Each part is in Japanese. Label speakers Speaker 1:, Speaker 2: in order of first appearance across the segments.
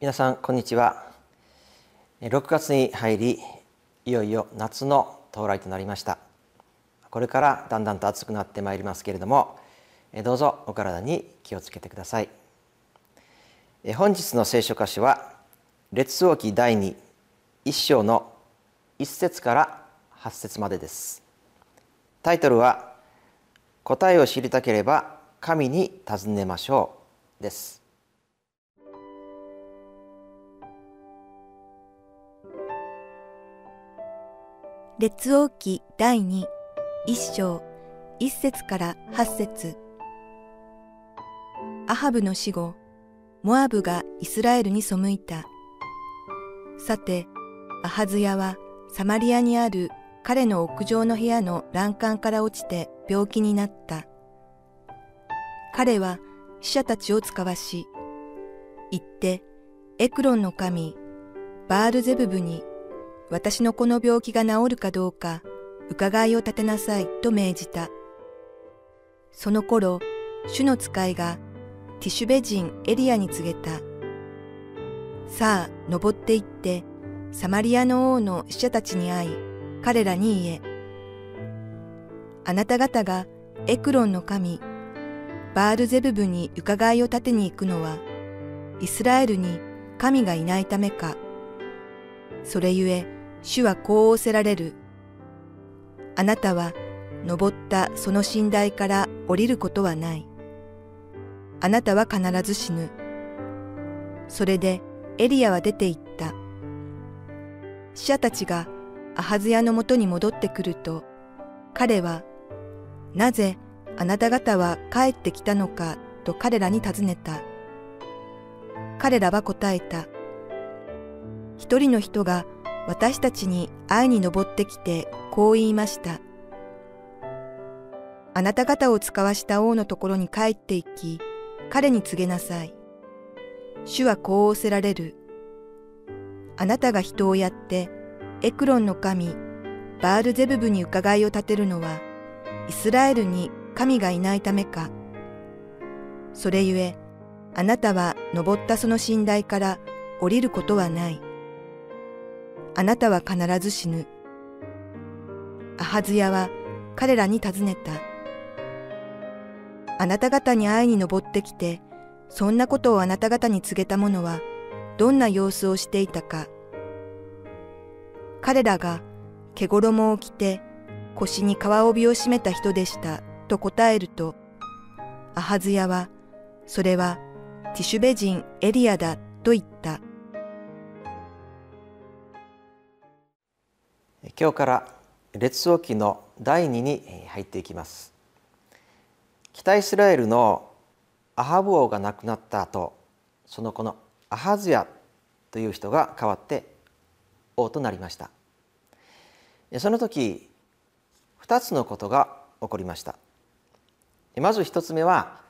Speaker 1: 皆さんこんにちは。6月に入りいよいよ夏の到来となりました。これからだんだんと暑くなってまいりますけれどもどうぞお体に気をつけてください。本日の聖書箇所は列王記第2一章の1節から8節までです。タイトルは答えを知りたければ神に尋ねましょうです。
Speaker 2: 列王記第2一章一節から八節アハブの死後、モアブがイスラエルに背いた。さて、アハズヤはサマリアにある彼の屋上の部屋の欄干から落ちて病気になった。彼は死者たちを使わし、行ってエクロンの神、バールゼブブに私のこの病気が治るかどうか伺いを立てなさいと命じた。その頃、主の使いがティシュベ人エリアに告げた。さあ、登って行って、サマリアの王の使者たちに会い、彼らに言え。あなた方がエクロンの神、バールゼブブに伺いを立てに行くのは、イスラエルに神がいないためか。それゆえ、主はこう仰せられる。あなたは登ったその寝台から降りることはない。あなたは必ず死ぬ。それでエリアは出て行った。死者たちがアハズヤのもとに戻ってくると、彼は、なぜあなた方は帰ってきたのかと彼らに尋ねた。彼らは答えた。一人の人が私たちに会いに登ってきてこう言いました。あなた方を使わした王のところに帰って行き、彼に告げなさい。主はこう仰せられる。あなたが人をやって、エクロンの神、バールゼブブに伺いを立てるのは、イスラエルに神がいないためか。それゆえ、あなたは登ったその寝台から降りることはない。あなたは必ず死ぬ。アハズヤは彼らに尋ねた。あなた方に会いに登ってきて、そんなことをあなた方に告げた者は、どんな様子をしていたか。彼らが、毛衣を着て、腰に皮帯を締めた人でした、と答えると、アハズヤは、それは、ティシュベ人エリアだ、と言った。
Speaker 1: 今日から列王記の第2に入っていきます。北イスラエルのアハブ王が亡くなった後そのこのアハズヤという人が代わって王となりました。その時2つのことが起こりました。まず1つ目は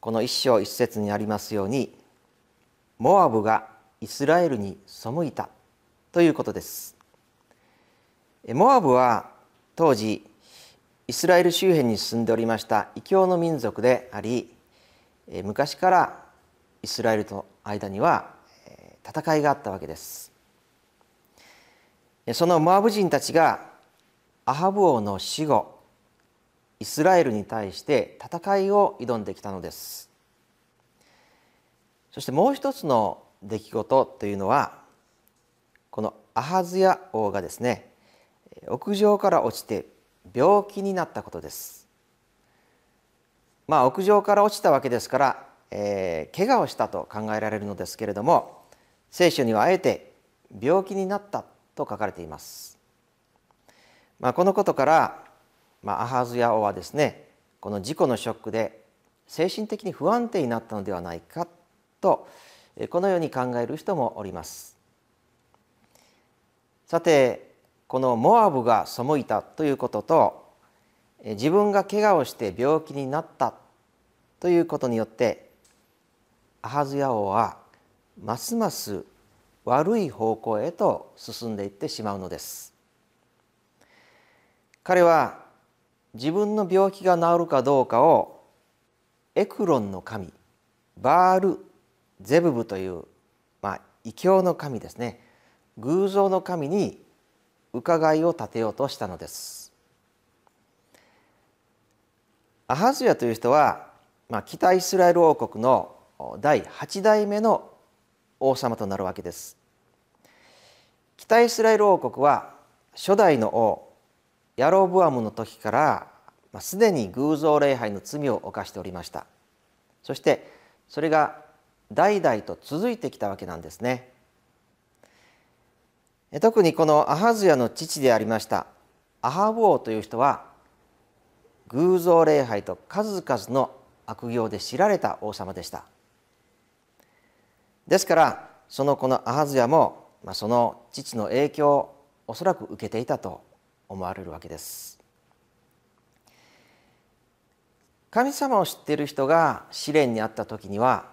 Speaker 1: この一章一節にありますようにモアブがイスラエルに背いたということです。モアブは当時イスラエル周辺に住んでおりました異教の民族であり昔からイスラエルとの間には戦いがあったわけです。そのモアブ人たちがアハブ王の死後イスラエルに対して戦いを挑んできたのです。そしてもう一つの出来事というのはこのアハズヤ王がですね屋上から落ちて病気になったことです。まあ屋上から落ちたわけですから、えー、怪我をしたと考えられるのですけれども聖書にはあえて病気になったと書かれています、まあ、このことから、まあ、アハズヤ王はですねこの事故のショックで精神的に不安定になったのではないかとこのように考える人もおります。さてこのモアブが背いたということと自分が怪我をして病気になったということによってアハズヤ王はますます悪い方向へと進んでいってしまうのです。彼は自分の病気が治るかどうかをエクロンの神バール・ゼブブという、まあ、異教の神ですね。偶像の神に伺いを立てようとしたのです。アハズヤという人は、まあ、北イスラエル王国の第8代目の王様となるわけです。北イスラエル王国は初代の王ヤロブアムの時からすでに偶像礼拝の罪を犯しておりました。そしてそれが代々と続いてきたわけなんですね。特にこのアハズヤの父でありましたアハブ王という人は偶像礼拝と数々の悪行で知られた王様でした。ですからそのこのアハズヤも、まあ、その父の影響をおそらく受けていたと思われるわけです。神様を知っている人が試練にあった時には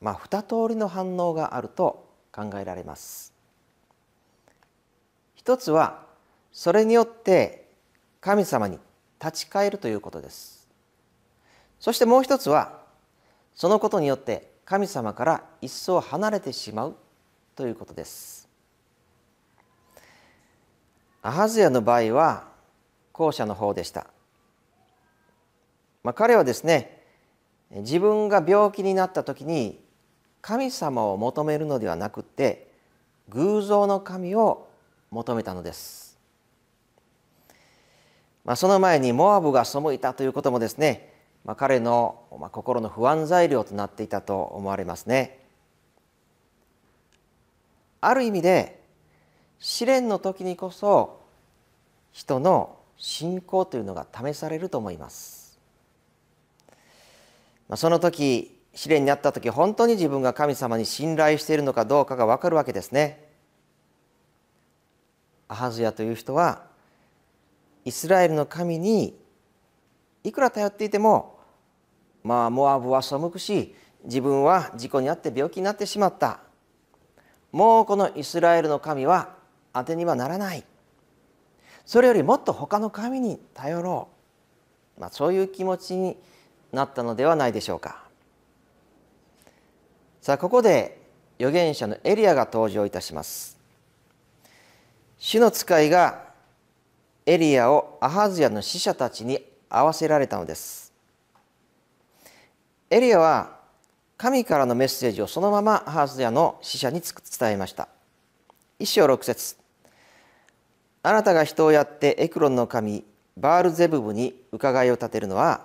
Speaker 1: まあ二通りの反応があると考えられます。一つはそれによって神様に立ち返るということです。そしてもう一つはそのことによって神様から一層離れてしまうということです。アハズヤの場合は後者の方でした、まあ、彼はですね自分が病気になった時に神様を求めるのではなくて偶像の神を求めたのです、まあ、その前にモアブが背いたということもですねまあ、彼の、まあ、心の不安材料となっていたと思われますね。ある意味で試練の時にこそ人の信仰というのが試されると思います。まあ、その時試練にあった時本当に自分が神様に信頼しているのかどうかが分かるわけですね。アハズヤという人はイスラエルの神にいくら頼っていてもまあモアブは背くし自分は事故に遭って病気になってしまった。もうこのイスラエルの神は当てにはならない。それよりもっと他の神に頼ろう、まあ、そういう気持ちになったのではないでしょうか。さあここで預言者のエリアが登場いたします。主の使いがエリアをアハズヤの使者たちに会わせられたのです。エリアは神からのメッセージをそのままアハズヤの使者に伝えました。一章六節。あなたが人をやってエクロンの神バールゼブブに伺いを立てるのは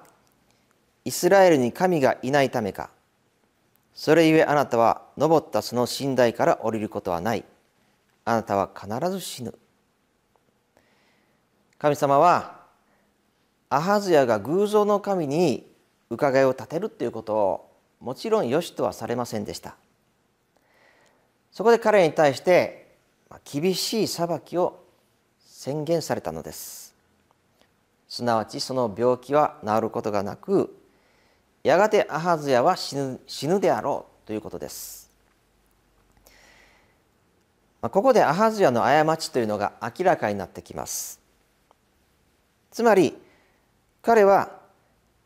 Speaker 1: イスラエルに神がいないためか。それゆえあなたは登ったその寝台から降りることはない。あなたは必ず死ぬ。神様はアハズヤが偶像の神に伺いを立てるということをもちろん良しとはされませんでした。そこで彼に対して厳しい裁きを宣言されたのです。すなわちその病気は治ることがなくやがてアハズヤは死ぬ死ぬであろうということです。ここでアハズヤの過ちというのが明らかになってきます。つまり彼は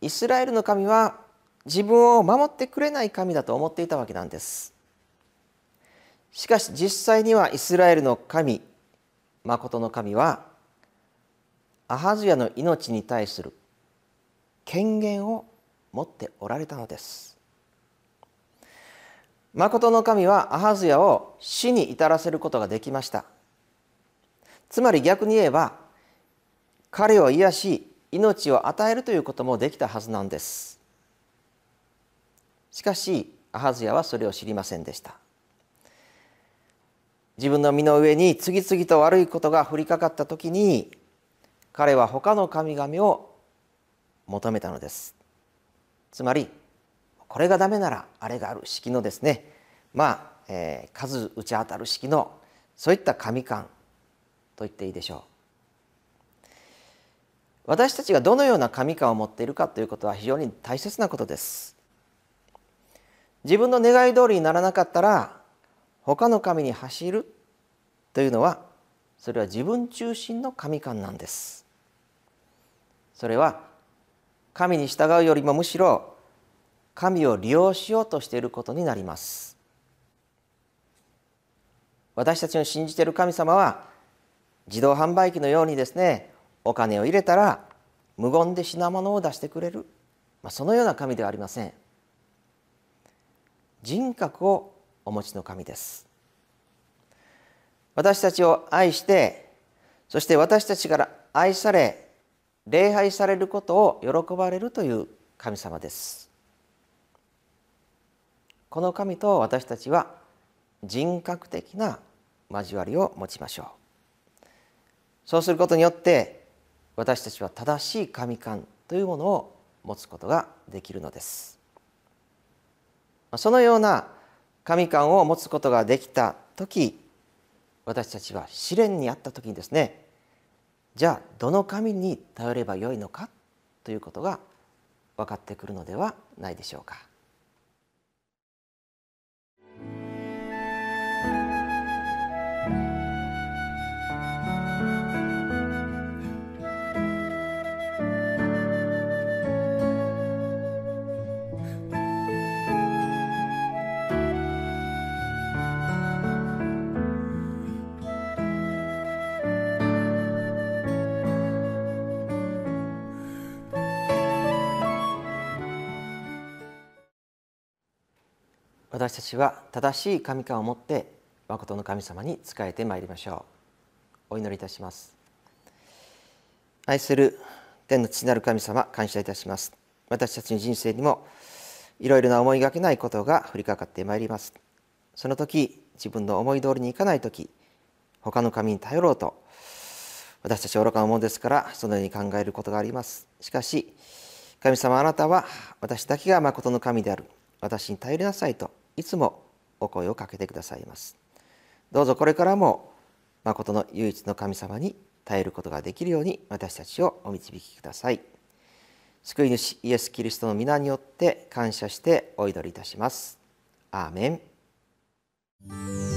Speaker 1: イスラエルの神は自分を守ってくれない神だと思っていたわけなんです。しかし実際にはイスラエルの神誠の神はアハズヤの命に対する権限を持っておられたのです。誠の神はアハズヤを死に至らせることができました。つまり逆に言えば彼を癒し命を与えるということもできたはずなんです。しかしアハズヤはそれを知りませんでした。自分の身の上に次々と悪いことが降りかかった時に彼は他の神々を求めたのです。つまりこれがダメならあれがある式のですね。まあ、えー、数打ち当たる式のそういった神観と言っていいでしょう。私たちがどのような神観を持っているかということは非常に大切なことです。自分の願い通りにならなかったら他の神に走るというのはそれは自分中心の神観なんです。それは神に従うよりもむしろ神を利用しようとしていることになります。私たちの信じている神様は自動販売機のようにですねお金を入れたら無言で品物を出してくれる、まあ、そのような神ではありません。人格をお持ちの神です。私たちを愛してそして私たちから愛され礼拝されることを喜ばれるという神様です。この神と私たちは人格的な交わりを持ちましょうそうすることによって私たちは正しい神観というものを持つことができるのですそのような神観を持つことができた時私たちは試練にあった時にですねじゃあどの神に頼ればよいのかということが分かってくるのではないでしょうか。私たちは正しい神観を持って誠の神様に仕えてまいりましょう。お祈りいたします。愛する天の父なる神様感謝いたします。私たちの人生にもいろいろな思いがけないことが降りかかってまいります。その時自分の思い通りにいかない時他の神に頼ろうと私たち愚かなものですからそのように考えることがあります。しかし神様あなたは私だけが誠の神である。私に頼りなさいといつもお声をかけてくださいます。どうぞこれからも誠の唯一の神様に耐えることができるように私たちをお導きください。救い主イエス・キリストの皆によって感謝してお祈りいたします。アーメン。